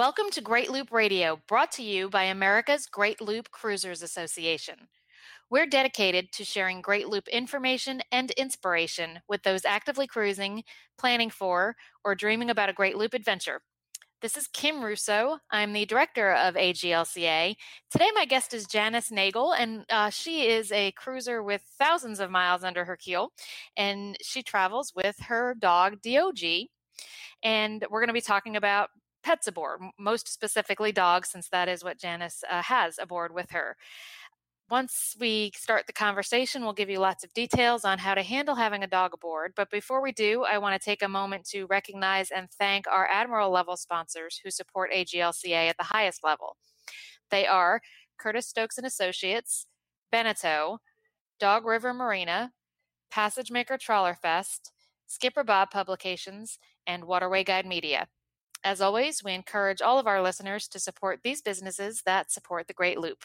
Welcome to Great Loop Radio, brought to you by America's Great Loop Cruisers Association. We're dedicated to sharing Great Loop information and inspiration with those actively cruising, planning for, or dreaming about a Great Loop adventure. This is Kim Russo. I'm the director of AGLCA. Today, my guest is Janice Nagle, and uh, she is a cruiser with thousands of miles under her keel, and she travels with her dog, DOG. And we're going to be talking about pets aboard, most specifically dogs, since that is what Janice uh, has aboard with her. Once we start the conversation, we'll give you lots of details on how to handle having a dog aboard. But before we do, I want to take a moment to recognize and thank our Admiral level sponsors who support AGLCA at the highest level. They are Curtis Stokes and Associates, Beneteau, Dog River Marina, Passage Maker Trawler Fest, Skipper Bob Publications, and Waterway Guide Media. As always, we encourage all of our listeners to support these businesses that support the Great Loop.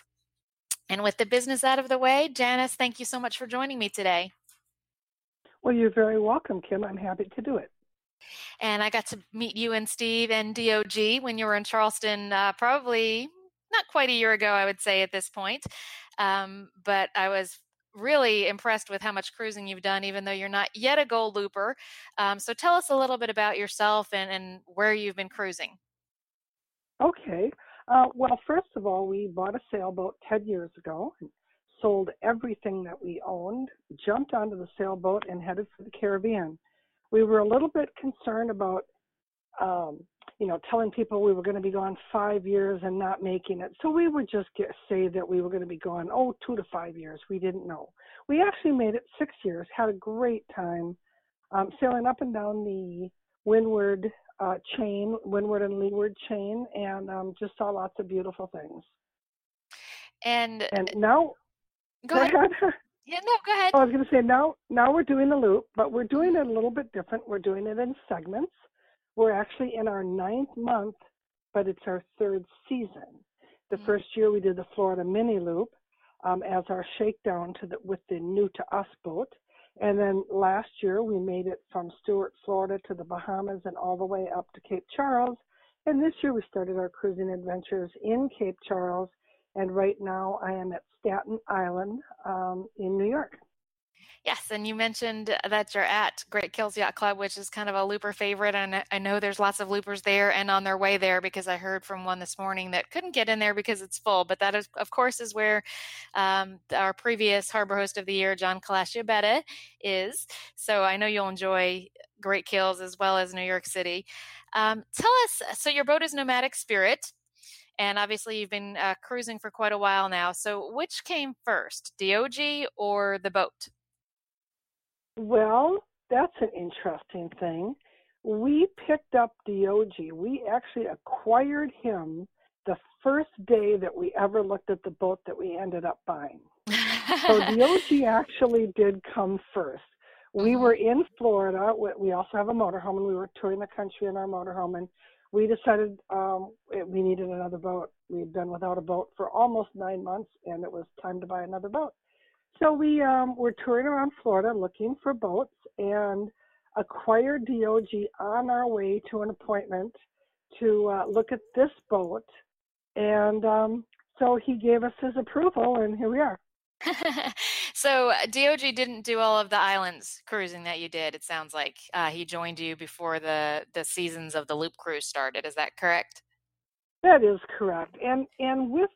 And with the business out of the way, Janice, thank you so much for joining me today. Well, you're very welcome, Kim. I'm happy to do it. And I got to meet you and Steve and DOG when you were in Charleston, uh, probably not quite a year ago, I would say at this point. Um, but I was really impressed with how much cruising you've done, even though you're not yet a gold looper. Um, so tell us a little bit about yourself and, and where you've been cruising. Okay. Uh, well, first of all, we bought a sailboat 10 years ago and sold everything that we owned, jumped onto the sailboat, and headed for the Caribbean. We were a little bit concerned about um, you know, telling people we were going to be gone five years and not making it. So we would just get, say that we were going to be gone, oh, two to five years. We didn't know. We actually made it six years, had a great time um, sailing up and down the windward uh, chain, windward and leeward chain, and um, just saw lots of beautiful things. And, and now, go, ahead. ahead. Yeah, no, go ahead. I was going to say now, now we're doing the loop, but we're doing it a little bit different. We're doing it in segments. We're actually in our ninth month, but it's our third season. The mm-hmm. first year we did the Florida mini loop um, as our shakedown to the, with the new to us boat. And then last year we made it from Stuart, Florida to the Bahamas and all the way up to Cape Charles. And this year we started our cruising adventures in Cape Charles. And right now I am at Staten Island um, in New York. Yes, and you mentioned that you're at Great Kills Yacht Club, which is kind of a looper favorite, and I know there's lots of loopers there and on their way there because I heard from one this morning that couldn't get in there because it's full. But that is, of course, is where um, our previous harbor host of the year, John Calasciabetta, is. So I know you'll enjoy Great Kills as well as New York City. Um, tell us, so your boat is Nomadic Spirit. And obviously, you've been uh, cruising for quite a while now. So, which came first, DOG or the boat? Well, that's an interesting thing. We picked up DOG. We actually acquired him the first day that we ever looked at the boat that we ended up buying. so DOG actually did come first. We mm-hmm. were in Florida. We also have a motorhome, and we were touring the country in our motorhome. And we decided um, we needed another boat. We had been without a boat for almost nine months, and it was time to buy another boat. So we um, were touring around Florida looking for boats and acquired DOG on our way to an appointment to uh, look at this boat. And um, so he gave us his approval, and here we are. so DOG didn't do all of the islands cruising that you did. It sounds like uh, he joined you before the the seasons of the Loop cruise started. Is that correct? That is correct. And and with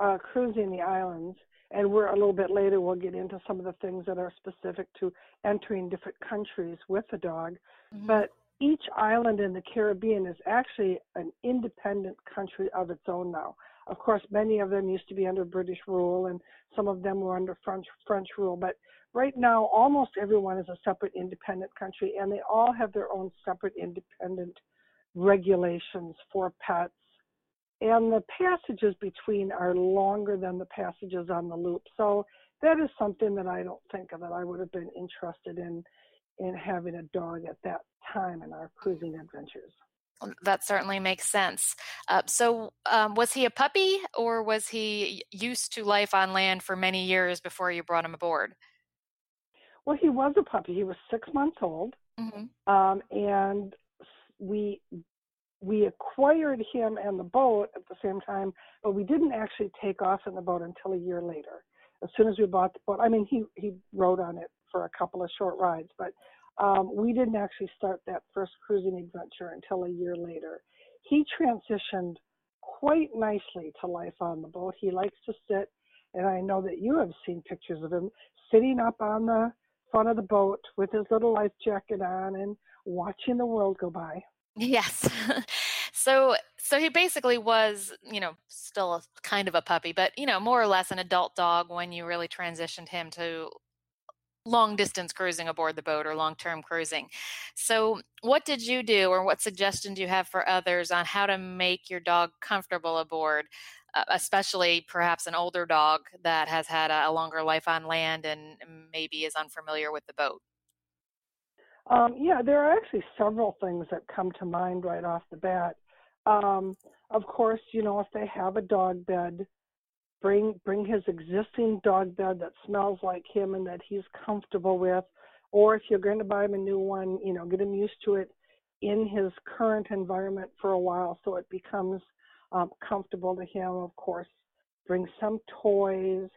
uh, cruising the islands, and we're a little bit later we'll get into some of the things that are specific to entering different countries with a dog. Mm-hmm. but each island in the caribbean is actually an independent country of its own now. Of course many of them used to be under british rule and some of them were under french french rule. But right now almost everyone is a separate independent country and they all have their own separate independent regulations for pets and the passages between are longer than the passages on the loop. So that is something that I don't think of that I would have been interested in in having a dog at that time in our cruising adventures. That certainly makes sense. Uh, so, um, was he a puppy, or was he used to life on land for many years before you brought him aboard? Well, he was a puppy. He was six months old, mm-hmm. um, and we we acquired him and the boat at the same time, but we didn't actually take off in the boat until a year later. As soon as we bought the boat, I mean, he he rode on it for a couple of short rides, but um, we didn't actually start that first cruising adventure until a year later. He transitioned quite nicely to life on the boat. He likes to sit, and I know that you have seen pictures of him sitting up on the front of the boat with his little life jacket on and watching the world go by. Yes. so so he basically was, you know, still a, kind of a puppy, but you know, more or less an adult dog when you really transitioned him to long distance cruising aboard the boat or long term cruising. So, what did you do, or what suggestions do you have for others on how to make your dog comfortable aboard, uh, especially perhaps an older dog that has had a, a, longer life on land and maybe is unfamiliar with the boat? Um, yeah, there are actually several things that come to mind right off the bat. Um, of course, you know, if they have a dog bed, bring bring his existing dog bed that smells like him and that he's comfortable with or if you're going to buy him a new one you know get him used to it in his current environment for a while so it becomes um, comfortable to him of course bring some toys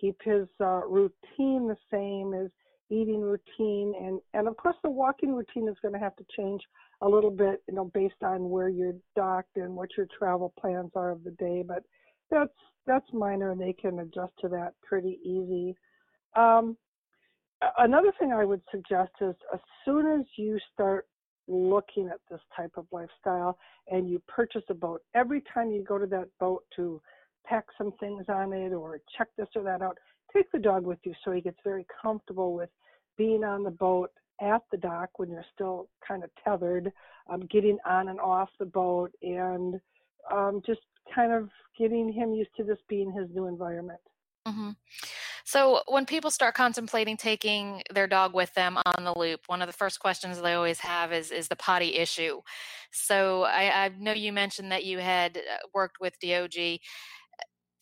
keep his uh, routine the same his eating routine and and of course the walking routine is going to have to change a little bit you know based on where you're docked and what your travel plans are of the day but that's that's minor and they can adjust to that pretty easy. Um, another thing I would suggest is as soon as you start looking at this type of lifestyle and you purchase a boat, every time you go to that boat to pack some things on it or check this or that out, take the dog with you so he gets very comfortable with being on the boat at the dock when you're still kind of tethered, um, getting on and off the boat, and um, just kind of getting him used to this being his new environment. Mm-hmm. So, when people start contemplating taking their dog with them on the loop, one of the first questions they always have is is the potty issue. So, I, I know you mentioned that you had uh, worked with DOG.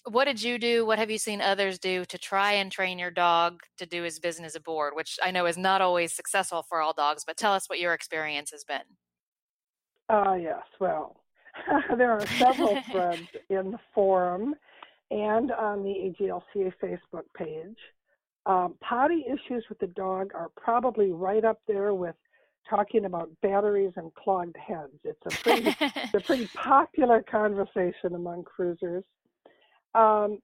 What did you do? What have you seen others do to try and train your dog to do his business aboard? Which I know is not always successful for all dogs, but tell us what your experience has been. Uh, yes. Well, there are several threads in the forum and on the AGLCA Facebook page. Um, potty issues with the dog are probably right up there with talking about batteries and clogged heads. It's a pretty, it's a pretty popular conversation among cruisers. Um,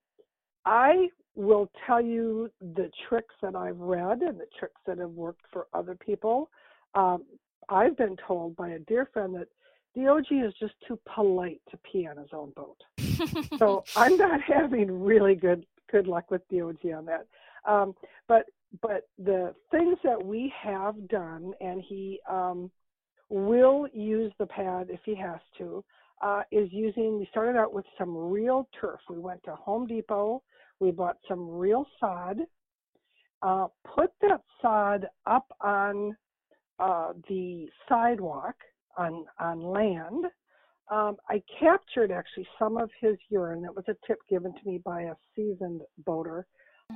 I will tell you the tricks that I've read and the tricks that have worked for other people. Um, I've been told by a dear friend that DOG is just too polite to pee on his own boat. so I'm not having really good good luck with DOG on that. Um, but but the things that we have done, and he um, will use the pad if he has to, uh, is using. We started out with some real turf. We went to Home Depot. We bought some real sod. Uh, put that sod up on uh, the sidewalk on on land. Um, I captured actually some of his urine. That was a tip given to me by a seasoned boater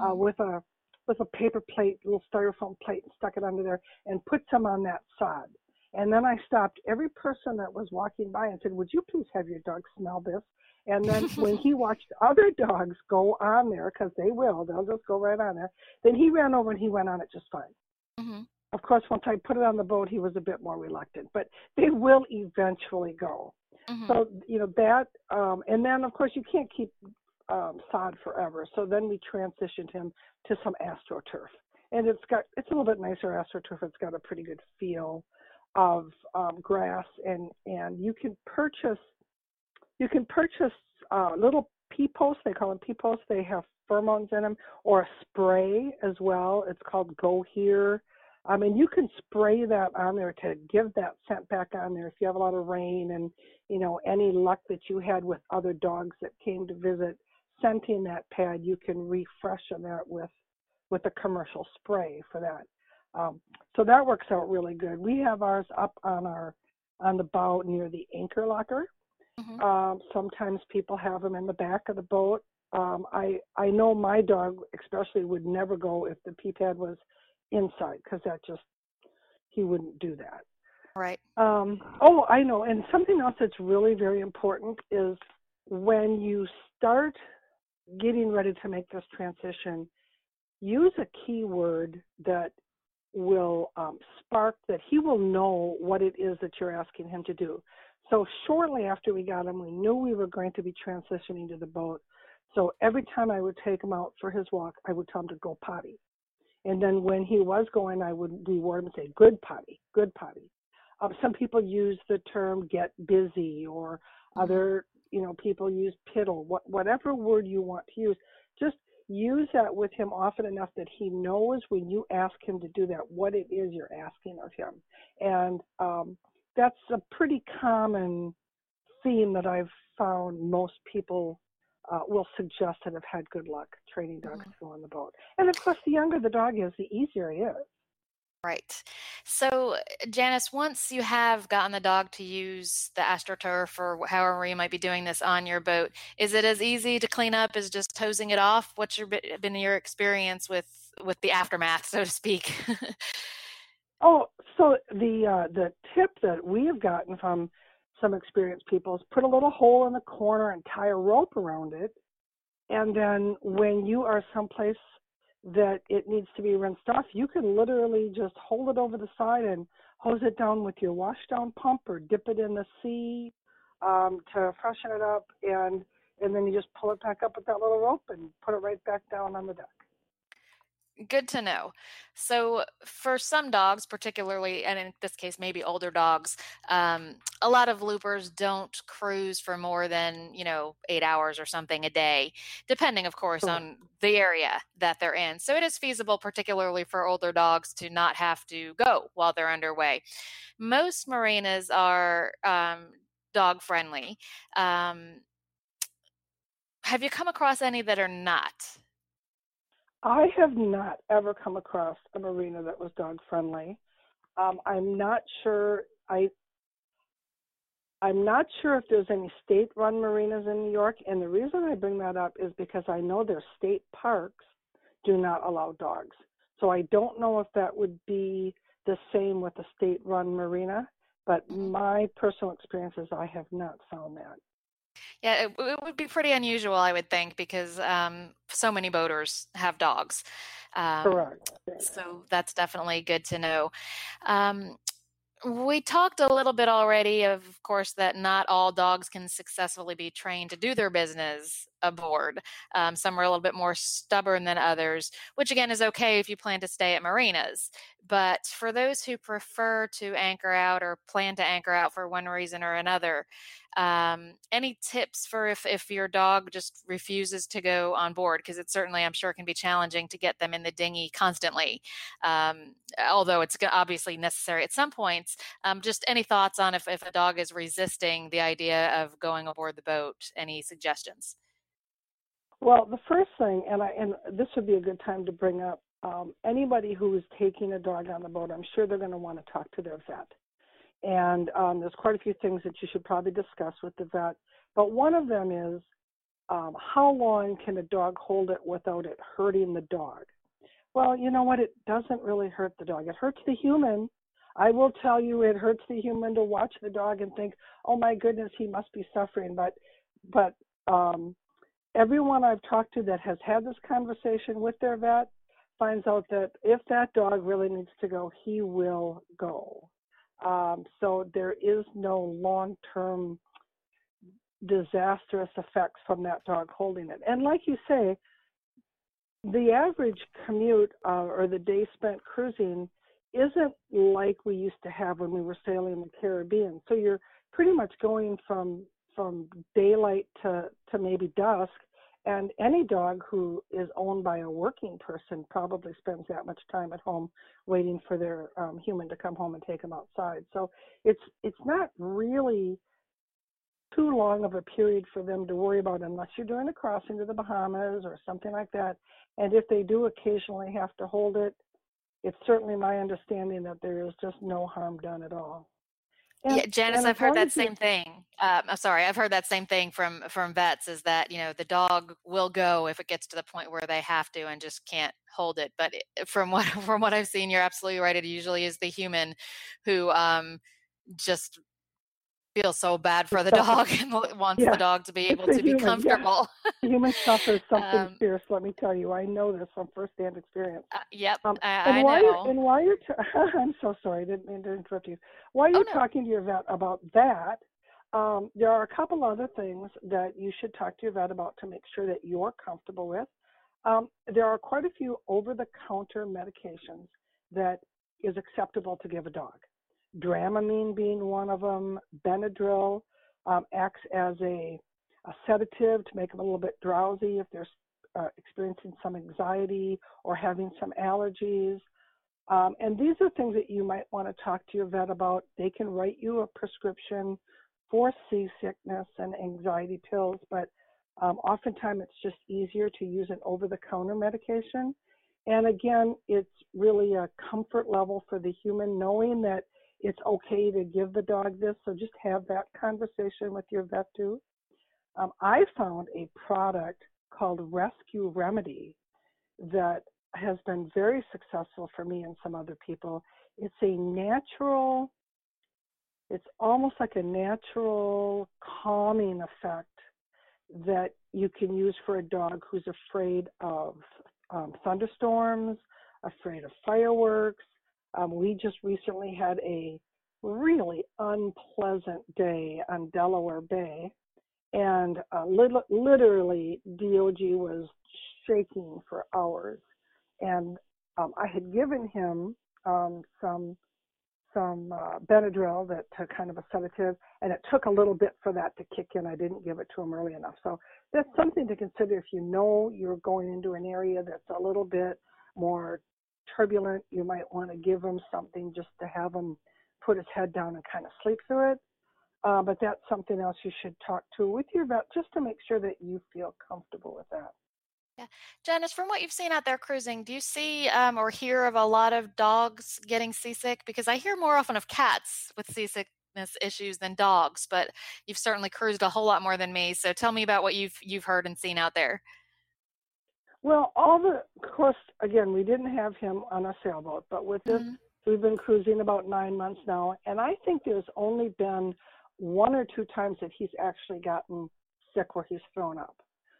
uh, mm-hmm. with a with a paper plate, little styrofoam plate, and stuck it under there, and put some on that sod. And then I stopped every person that was walking by and said, "Would you please have your dog smell this?" And then when he watched other dogs go on there, because they will, they'll just go right on there. Then he ran over and he went on it just fine. Mm-hmm of course, once I put it on the boat, he was a bit more reluctant, but they will eventually go. Mm-hmm. So, you know, that, um, and then of course, you can't keep um, sod forever. So then we transitioned him to some AstroTurf. And it's got, it's a little bit nicer AstroTurf. It's got a pretty good feel of um, grass, and, and you can purchase, you can purchase uh, little pee posts. They call them pee posts. They have pheromones in them, or a spray as well. It's called Go Here I mean, you can spray that on there to give that scent back on there if you have a lot of rain and, you know, any luck that you had with other dogs that came to visit scenting that pad, you can refresh that with with a commercial spray for that. Um, so that works out really good. We have ours up on our on the bow near the anchor locker. Mm-hmm. Um, sometimes people have them in the back of the boat. Um, I I know my dog especially would never go if the pee pad was inside because that just he wouldn't do that. Right. Um, oh, I know. And something else that's really very important is when you start getting ready to make this transition, use a keyword that will um, spark that he will know what it is that you're asking him to do. So shortly after we got him, we knew we were going to be transitioning to the boat. So every time I would take him out for his walk, I would tell him to go potty. And then when he was going, I would reward him and say, good potty, good potty. Um, some people use the term get busy or mm-hmm. other, you know, people use piddle, what, whatever word you want to use. Just use that with him often enough that he knows when you ask him to do that, what it is you're asking of him. And um, that's a pretty common theme that I've found most people uh, will suggest that have had good luck training dogs mm-hmm. to go on the boat. And of course, the younger the dog is, the easier it is. Right. So, Janice, once you have gotten the dog to use the AstroTurf or however you might be doing this on your boat, is it as easy to clean up as just hosing it off? What's your been your experience with with the aftermath, so to speak? oh, so the uh, the tip that we have gotten from some experienced people is put a little hole in the corner and tie a rope around it, and then when you are someplace that it needs to be rinsed off, you can literally just hold it over the side and hose it down with your wash down pump or dip it in the sea um, to freshen it up and and then you just pull it back up with that little rope and put it right back down on the deck. Good to know. So, for some dogs, particularly, and in this case, maybe older dogs, um, a lot of loopers don't cruise for more than, you know, eight hours or something a day, depending, of course, on the area that they're in. So, it is feasible, particularly for older dogs, to not have to go while they're underway. Most marinas are um, dog friendly. Um, have you come across any that are not? I have not ever come across a marina that was dog friendly. Um, I'm not sure. I I'm not sure if there's any state-run marinas in New York, and the reason I bring that up is because I know their state parks do not allow dogs. So I don't know if that would be the same with a state-run marina, but my personal experience is I have not found that. Yeah, it, it, would be pretty unusual, I would think, because um, so many boaters have dogs. Um, Correct. So that's definitely good to know. Um, we talked a little bit already, of course, that not all dogs can successfully be trained to do their business aboard. Um, some are a little bit more stubborn than others, which again is okay if you plan to stay at marinas. But for those who prefer to anchor out or plan to anchor out for one reason or another, um, any tips for if, if your dog just refuses to go on board? Because it certainly, I'm sure, can be challenging to get them in the dinghy constantly, um, although it's obviously necessary at some points. Um, just any thoughts on if, if a dog is resisting the idea of going aboard the boat? Any suggestions? Well, the first thing, and I and this would be a good time to bring up um, anybody who is taking a dog on the boat. I'm sure they're going to want to talk to their vet, and um, there's quite a few things that you should probably discuss with the vet. But one of them is um, how long can a dog hold it without it hurting the dog? Well, you know what? It doesn't really hurt the dog. It hurts the human. I will tell you, it hurts the human to watch the dog and think, "Oh my goodness, he must be suffering." But, but um, everyone I've talked to that has had this conversation with their vet finds out that if that dog really needs to go, he will go. Um, so there is no long term disastrous effects from that dog holding it. And like you say, the average commute uh, or the day spent cruising isn't like we used to have when we were sailing the Caribbean. So you're pretty much going from from daylight to, to maybe dusk. And any dog who is owned by a working person probably spends that much time at home waiting for their um, human to come home and take them outside. So it's it's not really too long of a period for them to worry about unless you're doing a crossing to the Bahamas or something like that. And if they do occasionally have to hold it, it's certainly my understanding that there is just no harm done at all. And, yeah, Janice, I've heard that same thing. Um, I'm sorry, I've heard that same thing from from vets. Is that you know the dog will go if it gets to the point where they have to and just can't hold it. But from what from what I've seen, you're absolutely right. It usually is the human who um, just feels so bad for the dog and wants yeah. the dog to be able to human, be comfortable. Yeah. Human suffers something um, fierce. Let me tell you, I know this from firsthand experience. Uh, yep, um, I, and while know. You're, and while you're, t- I'm so sorry, I didn't mean to interrupt you. While you're oh, no. talking to your vet about that, um, there are a couple other things that you should talk to your vet about to make sure that you're comfortable with. Um, there are quite a few over-the-counter medications that is acceptable to give a dog. Dramamine being one of them, Benadryl um, acts as a, a, sedative to make them a little bit drowsy if they're uh, experiencing some anxiety or having some allergies. Um, and these are things that you might want to talk to your vet about. They can write you a prescription for seasickness and anxiety pills, but um, oftentimes it's just easier to use an over the counter medication. And again, it's really a comfort level for the human knowing that it's okay to give the dog this. So just have that conversation with your vet too. Um, I found a product called Rescue Remedy that has been very successful for me and some other people. It's a natural, it's almost like a natural calming effect that you can use for a dog who's afraid of um, thunderstorms, afraid of fireworks, um, we just recently had a really unpleasant day on Delaware Bay, and uh, li- literally DOG was shaking for hours. And um, I had given him um, some some uh, Benadryl that to kind of a sedative, and it took a little bit for that to kick in. I didn't give it to him early enough, so that's something to consider if you know you're going into an area that's a little bit more turbulent, you might want to give him something just to have him put his head down and kind of sleep through it. Uh, but that's something else you should talk to with your vet just to make sure that you feel comfortable with that. Yeah. Janice, from what you've seen out there cruising, do you see um, or hear of a lot of dogs getting seasick? Because I hear more often of cats with seasickness issues than dogs, but you've certainly cruised a whole lot more than me. So tell me about what you've you've heard and seen out there. Well, all the, of course, again, we didn't have him on a sailboat, but with this, mm-hmm. we've been cruising about nine months now, and I think there's only been one or two times that he's actually gotten sick where he's thrown up.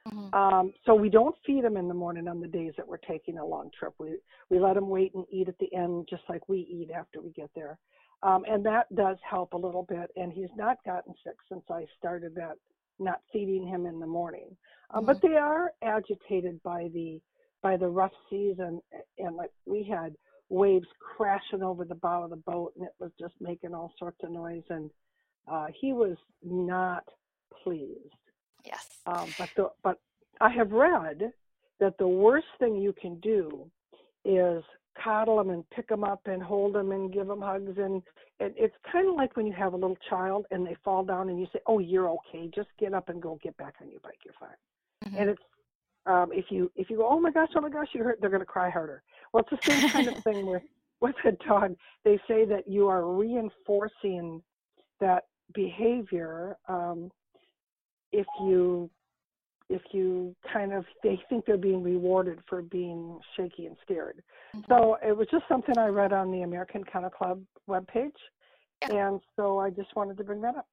Mm-hmm. Um, so we don't feed him in the morning on the days that we're taking a long trip. We we let him wait and eat at the end, just like we eat after we get there, um, and that does help a little bit. And he's not gotten sick since I started that not feeding him in the morning. Um, mm-hmm. But they are agitated by the by the rough season, and and like we had waves crashing over the bow of the boat and it was just making all sorts of noise and uh, he was not pleased. Yes. Um, but the, but I have read that the worst thing you can do is coddle them and pick them up and hold them and give them hugs and it, it's kind of like when you have a little child and they fall down and you say oh you're okay just get up and go get back on your bike you're fine. Mm-hmm. and it's um if you if you go oh my gosh oh my gosh you hurt they're going to cry harder. Well it's the same kind of thing with with a dog. They say that you are reinforcing that behavior um if you if you kind of they think they're being rewarded for being shaky and scared. Mm-hmm. So it was just something I read on the American Kennel Club webpage, yeah. and so I just wanted to bring that up.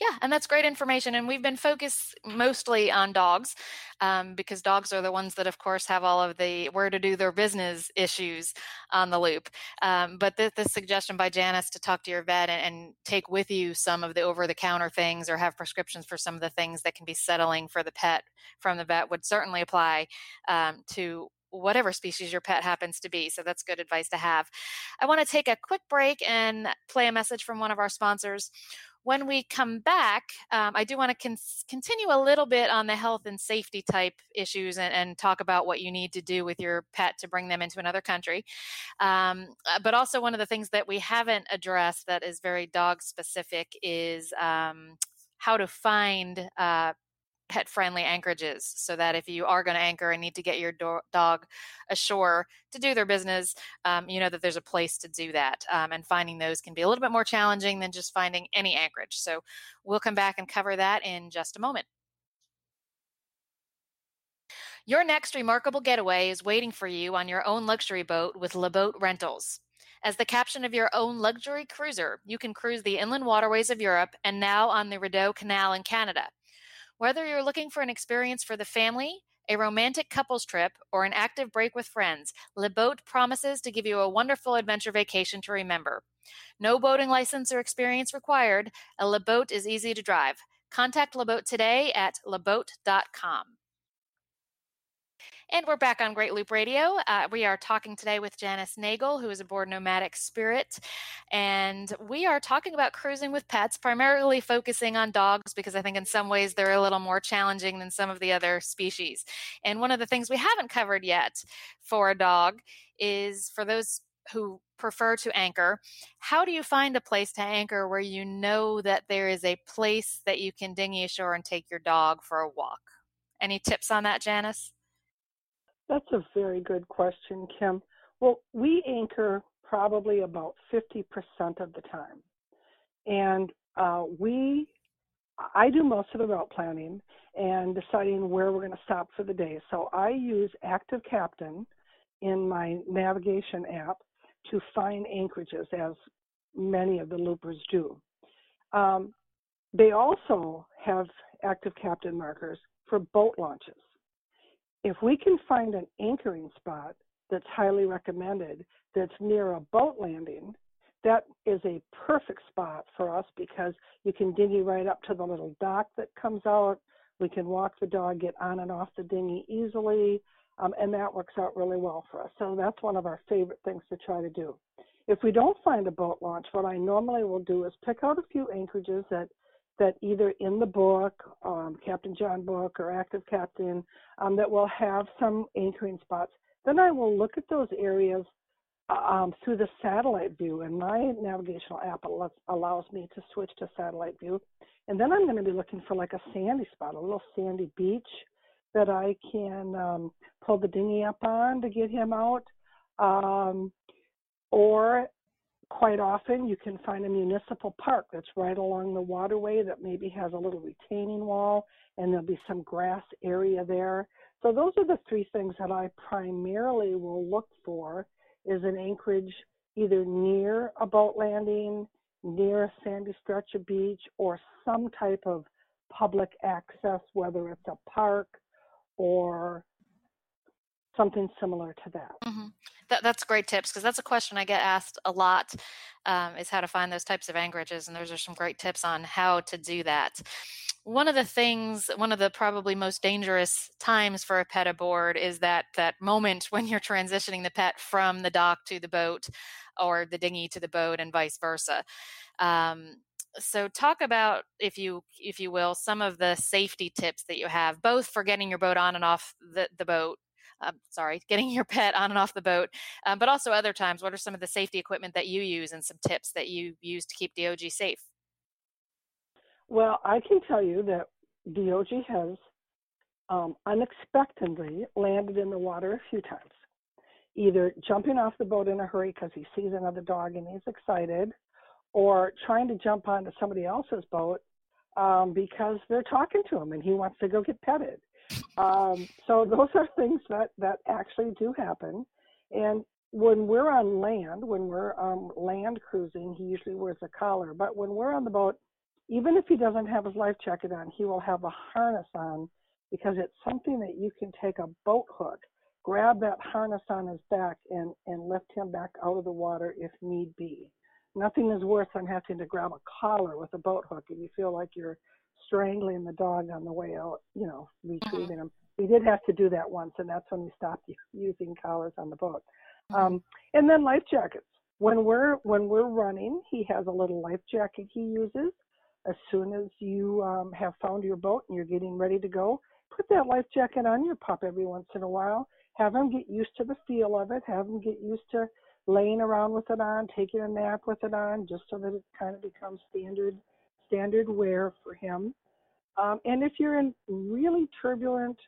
Yeah, and that's great information. And we've been focused mostly on dogs um, because dogs are the ones that, of course, have all of the where to do their business issues on the loop. Um, but the, suggestion by Janice to talk to your vet and, and take with you some of the over the counter things or have prescriptions for some of the things that can be settling for the pet from the vet would certainly apply um, to whatever species your pet happens to be. So that's good advice to have. I want to take a quick break and play a message from one of our sponsors. When we come back, um, I do want to con- continue a little bit on the health and safety type issues and, and, talk about what you need to do with your pet to bring them into another country. Um, uh, but also, one of the things that we haven't addressed that is very dog specific is um, how to find uh, pet friendly anchorages so that if you are going to anchor and need to get your do- dog ashore to do their business, um, you know that there's a place to do that. Um, and finding those can be a little bit more challenging than just finding any anchorage. So we'll come back and cover that in just a moment. Your next remarkable getaway is waiting for you on your own luxury boat with LeBoat Rentals. As the captain of your own luxury cruiser, you can cruise the inland waterways of Europe and now on the Rideau Canal in Canada. Whether you're looking for an experience for the family, a romantic couples trip, or an active break with friends, Le Boat promises to give you a wonderful adventure vacation to remember. No boating license or experience required. A Le Boat is easy to drive. Contact Le Boat today at leboat.com. And we're back on Great Loop Radio. Uh, we are talking today with Janice Nagle, who is aboard Nomadic Spirit. And we are talking about cruising with pets, primarily focusing on dogs because I think in some ways they're a little more challenging than some of the other species. And one of the things we haven't covered yet for a dog is for those who prefer to anchor, how do you find a place to anchor where you know that there is a place that you can dinghy ashore and take your dog for a walk? Any tips on that, Janice? That's a very good question, Kim. Well, we anchor probably about 50% of the time. And uh, we, I do most of the route planning and deciding where we're going to stop for the day. So I use Active Captain in my navigation app to find anchorages, as many of the loopers do. Um, they also have Active Captain markers for boat launches if we can find an anchoring spot that's highly recommended that's near a boat landing, that is a perfect spot for us because you can dinghy right up to the little dock that comes out. We can walk the dog, get on and off the dinghy easily, um, and that works out really well for us. So that's one of our favorite things to try to do. If we don't find a boat launch, what I normally will do is pick out a few anchorages that that either in the book, um, Captain John book or Active Captain, um, that will have some anchoring spots. Then I will look at those areas um, through the satellite view, and my navigational app allows me to switch to satellite view. And then I'm going to be looking for like a sandy spot, a little sandy beach that I can um, pull the dinghy up on to get him out. Um, or quite often you can find a municipal park that's right along the waterway that maybe has a little retaining wall and there'll be some grass area there. So those are the three things that I primarily will look for is an anchorage either near a boat landing, near a sandy stretch of beach, or some type of public access, whether it's a park or something similar to that. Mm-hmm. that that's great tips because that's a question I get asked a lot um, is how to find those types of anchorages, and those are some great tips on how to do that. One of the things, one of the probably most dangerous times for a pet aboard is that that moment when you're transitioning the pet from the dock to the boat, or the dinghy to the boat, and vice versa. Um, so talk about if you if you will some of the safety tips that you have both for getting your boat on and off the, the boat um, sorry, getting your pet on and off the boat, um, but also other times, what are some of the safety equipment that you use and some tips that you use to keep DOG safe? Well, I can tell you that DOG has um, unexpectedly landed in the water a few times, either jumping off the boat in a hurry because he sees another dog and he's excited, or trying to jump onto somebody else's boat um, because they're talking to him and he wants to go get petted. Um, so those are things that that actually do happen. And when we're on land, when we're um, land cruising, he usually wears a collar. But when we're on the boat, even if he doesn't have his life jacket on, he will have a harness on because it's something that you can take a boat hook, grab that harness on his back, and and lift him back out of the water if need be. Nothing is worse than having to grab a collar with a boat hook and you feel like you're strangling the dog on the way out, you know, retrieving him. We did have to do that once, and that's when we stopped using collars on the boat. Mm-hmm. Um, and then life jackets. When we're when we're running, he has a little life jacket he uses. As soon as you um, have found your boat and you're getting ready to go, put that life jacket on your pup every once in a while. Have him get used to the feel of it. Have him get used to laying around with it on, taking a nap with it on, just so that it kind of becomes standard standard wear for him. Um, and if you're in really turbulent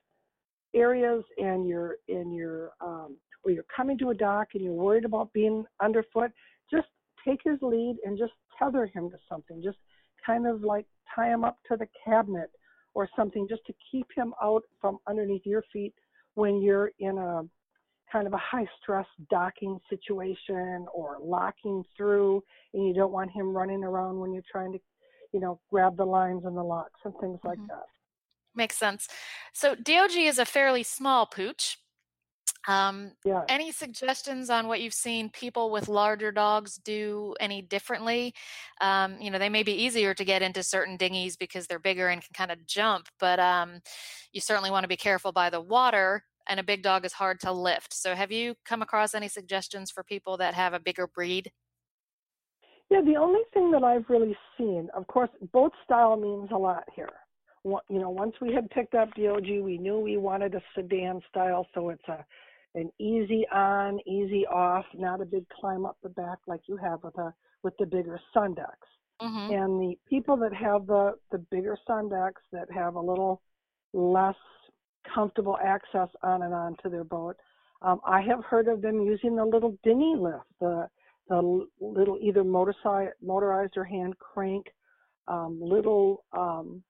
areas and you're in your um, you're coming to a dock and you're worried about being underfoot, just take his lead and just tether him to something. Just kind of like tie him up to the cabinet or something just to keep him out from underneath your feet when you're in a kind of a high stress docking situation or locking through and you don't want him running around when you're trying to you know grab the lines and the locks and things like mm-hmm. that makes sense so dog is a fairly small pooch um, yeah. Any suggestions on what you've seen people with larger dogs do any differently? Um, you know, they may be easier to get into certain dinghies because they're bigger and can kind of jump, but um, you certainly want to be careful by the water and a big dog is hard to lift. So, have you come across any suggestions for people that have a bigger breed? Yeah, the only thing that I've really seen, of course, boat style means a lot here. You know, once we had picked up DOG, we knew we wanted a sedan style, so it's a an easy on, easy off, not a big climb up the back like you have with a with the bigger sundecks. Mm-hmm. And the people that have the the bigger sundecks that have a little less comfortable access on and on to their boat. Um, I have heard of them using the little dinghy lift, the the little either motorized, motorized or hand crank, um, little um,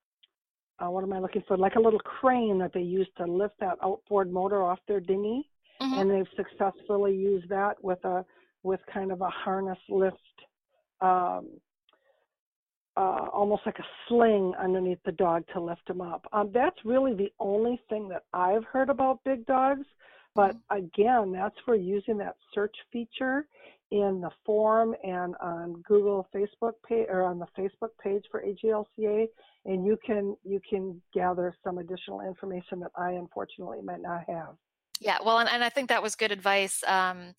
uh, what am I looking for? Like a little crane that they use to lift that outboard motor off their dinghy, mm-hmm. and they've successfully used that with a with kind of a harness lift um, uh, almost like a sling underneath the dog to lift him up. Um, that's really the only thing that I've heard about big dogs. But mm-hmm. again, that's for using that search feature in the form and on Google Facebook page or on the Facebook page for AGLCA, and you can you can gather some additional information that I unfortunately might not have. Yeah, well, and, and I think that was good advice. Um,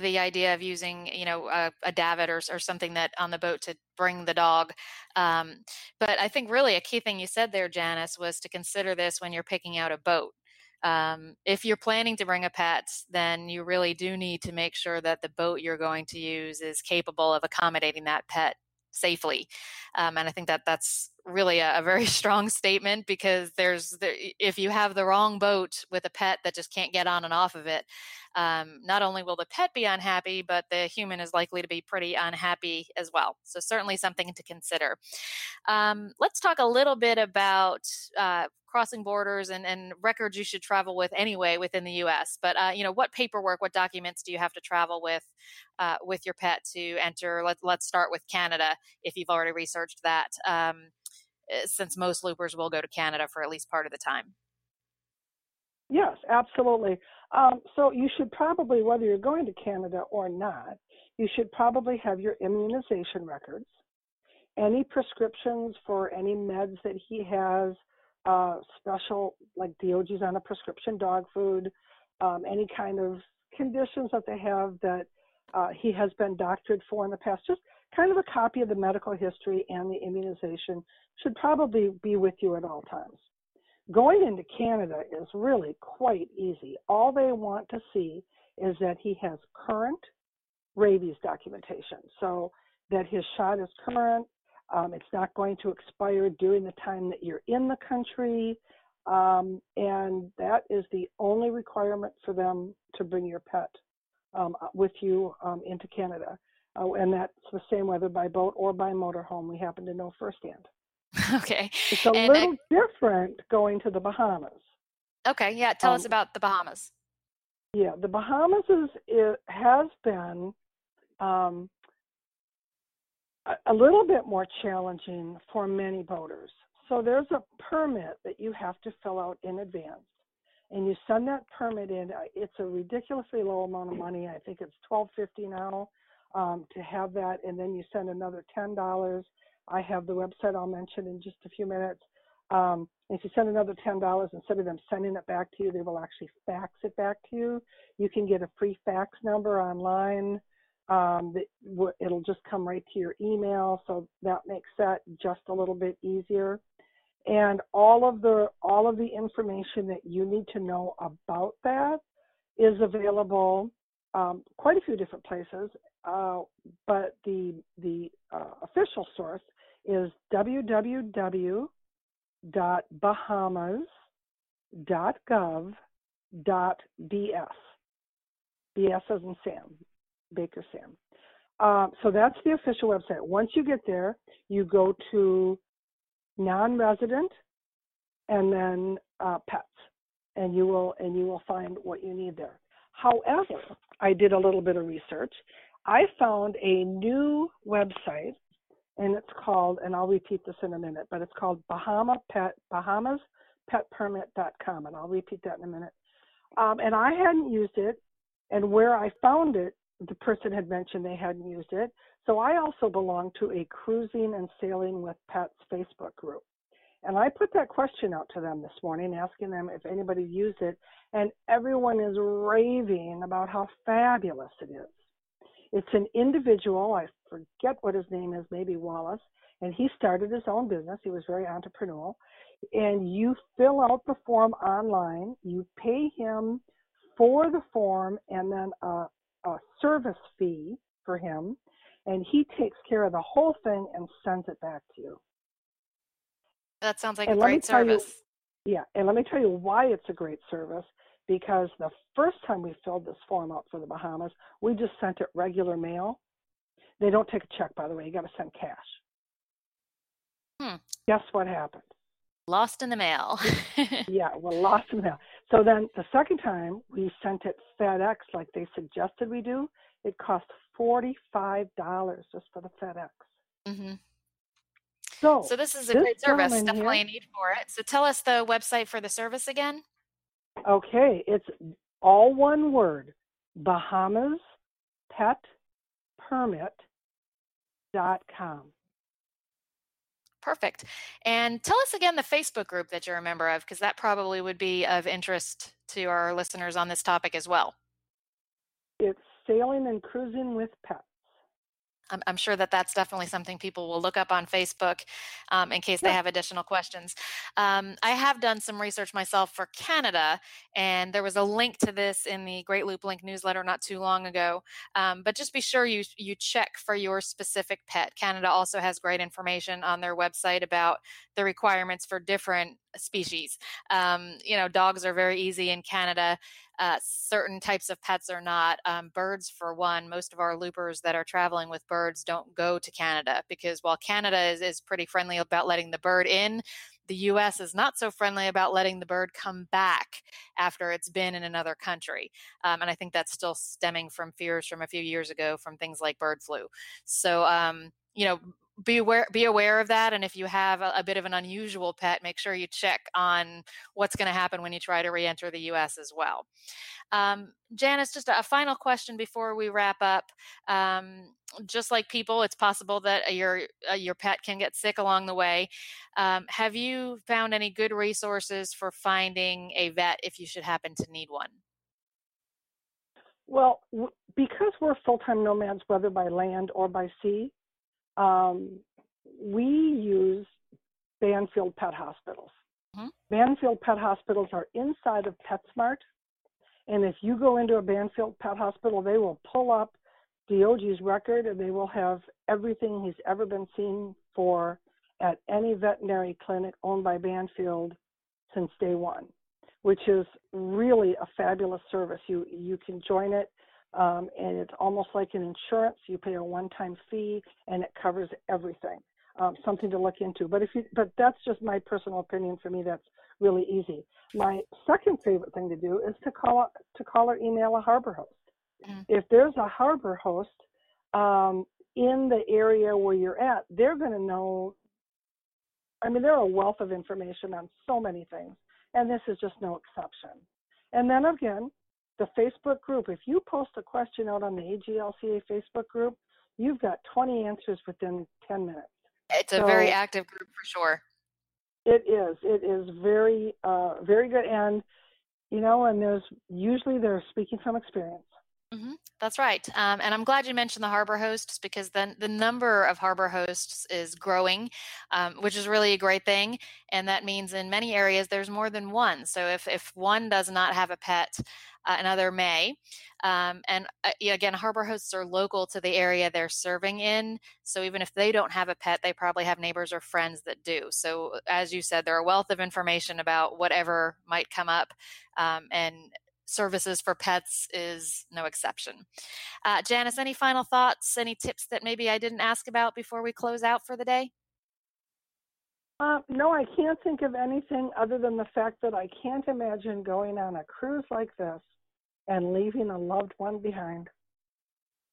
the idea of using, you know, a, a davit or, or something that on the boat to bring the dog. Um, but I think really a key thing you said there, Janice, was to consider this when you're picking out a boat. Um, if you're planning to bring a pet, then you really do need to make sure that the boat you're going to use is capable of accommodating that pet safely. Um, and I think that that's really a, a, very strong statement because there's the, if you have the wrong boat with a pet that just can't get on and off of it, um, not only will the pet be unhappy, but the human is likely to be pretty unhappy as well. So certainly something to consider. Um, let's talk a little bit about uh, crossing borders and, and records you should travel with anyway within the U.S. But uh, you know, what paperwork, what documents do you have to travel with uh, with your pet to enter? Let, let's start with Canada if you've already researched that, um, since most loopers will go to Canada for at least part of the time. Yes, absolutely. Um, so you should probably, whether you're going to Canada or not, you should probably have your immunization records, any prescriptions for any meds that he has, uh, special like DOG's on a prescription dog food, um, any kind of conditions that they have that uh, he has been doctored for in the past. Just kind of a copy of the medical history and the immunization should probably be with you at all times. Going into Canada is really quite easy. All they want to see is that he has current rabies documentation. So that his shot is current, um, it's not going to expire during the time that you're in the country. Um, and that is the only requirement for them to bring your pet um, with you um, into Canada. Uh, and that's the same whether by boat or by motorhome. We happen to know firsthand. Okay. It's a and little I... different going to the Bahamas. Okay. Yeah. Tell us um, about the Bahamas. Yeah, the Bahamas is it has been um, a little bit more challenging for many boaters. So there's a permit that you have to fill out in advance, and you send that permit in. It's a ridiculously low amount of money. I think it's twelve fifty now um, to have that, and then you send another ten dollars. I have the website I'll mention in just a few minutes. Um, if you send another ten dollars, instead of them sending it back to you, they will actually fax it back to you. You can get a free fax number online. Um, it'll just come right to your email, so that makes that just a little bit easier. And all of the all of the information that you need to know about that is available um, quite a few different places. Uh, but the the uh, official source is www.bahamas.gov.bs. BS as in Sam, Baker Sam. Um, so that's the official website. Once you get there, you go to non-resident and then uh, pets, and you will and you will find what you need there. However, I did a little bit of research. I found a new website, and it's called, and I'll repeat this in a minute, but it's called Bahama Pet, Bahamas petpermit.com, and I'll repeat that in a minute. Um, and I hadn't used it, and where I found it, the person had mentioned they hadn't used it. So I also belong to a cruising and sailing with pets Facebook group. And I put that question out to them this morning, asking them if anybody used it, and everyone is raving about how fabulous it is. It's an individual, I forget what his name is, maybe Wallace, and he started his own business. He was very entrepreneurial. And you fill out the form online, you pay him for the form and then a, a service fee for him, and he takes care of the whole thing and sends it back to you. That sounds like and a great service. You, yeah, and let me tell you why it's a great service. Because the first time we filled this form out for the Bahamas, we just sent it regular mail. They don't take a check, by the way. You got to send cash. Hmm. Guess what happened? Lost in the mail. yeah, well, lost in the mail. So then the second time we sent it FedEx like they suggested we do, it cost $45 just for the FedEx. Mm-hmm. So, so this is a this great service. Definitely here, a need for it. So tell us the website for the service again. Okay, it's all one word Bahamas Pet Permit.com. Perfect. And tell us again the Facebook group that you're a member of, because that probably would be of interest to our listeners on this topic as well. It's Sailing and Cruising with Pets. I'm, I'm, sure that that's definitely something people will look up on Facebook um, in case yeah. they have additional questions. Um, I have done some research myself for Canada, and there was a link to this in the Great Loop Link newsletter not too long ago. Um, but just be sure you you check for your specific pet. Canada also has great information on their website about the requirements for different species. Um, you know, dogs are very easy in Canada. Uh, certain types of pets are not. Um, birds, for one, most of our loopers that are traveling with birds don't go to Canada because while Canada is, is pretty friendly about letting the bird in, the US is not so friendly about letting the bird come back after it's been in another country. Um, and I think that's still stemming from fears from a few years ago from things like bird flu. So, um, you know, be aware be aware of that and if you have a, a bit of an unusual pet make sure you check on what's going to happen when you try to re-enter the us as well. Um, janice just a, a, final question before we wrap up. Um, just like people it's possible that your uh, your pet can get sick along the way. Um, have you found any good resources for finding a vet if you should happen to need one? Well because we're full-time nomads whether by land or by sea um, we use Banfield Pet Hospitals. Mm-hmm. Banfield Pet Hospitals are inside of PetSmart. And if you go into a Banfield Pet Hospital, they will pull up Dioge's record and they will have everything he's ever been seen for at any veterinary clinic owned by Banfield since day one, which is really a fabulous service. You you can join it um, and it's almost like an insurance. You pay a one-time fee, and it covers everything. Um, something to look into. But if you, but that's just my personal opinion. For me, that's really easy. My second favorite thing to do is to call to call or email a harbor host. Mm-hmm. If there's a harbor host um, in the area where you're at, they're going to know. I mean, they're a wealth of information on so many things, and this is just no exception. And then again, the Facebook group, if you post a question out on the AGLCA Facebook group, you've got 20 answers within 10 minutes. It's so a very active group for sure. It is. It is very, uh, very good. And, you know, and there's usually they're speaking from experience. Mm-hmm. That's right. Um, and I'm glad you mentioned the harbor hosts because then the number of harbor hosts is growing, um, which is really a great thing. And that means in many areas there's more than one. So if, if one does not have a pet, uh, another may. Um, and uh, again, harbor hosts are local to the area they're serving in. So even if they don't have a pet, they probably have neighbors or friends that do. So as you said, there are a wealth of information about whatever might come up. Um, and services for pets is no exception. Uh, Janice, any final thoughts, any tips that maybe I didn't ask about before we close out for the day? Uh, no, I can't think of anything other than the fact that I can't imagine going on a cruise like this and leaving a loved one behind.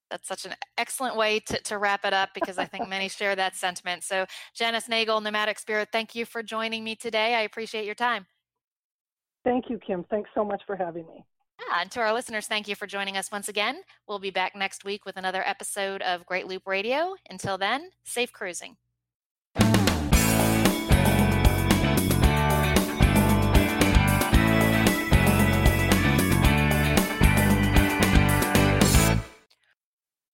That's such an excellent way to, to wrap it up because I think many share that sentiment. So, Janice Nagle, Nomadic Spirit, thank you for joining me today. I appreciate your time. Thank you, Kim. Thanks so much for having me. Yeah, and to our listeners, thank you for joining us once again. We'll be back next week with another episode of Great Loop Radio. Until then, safe cruising.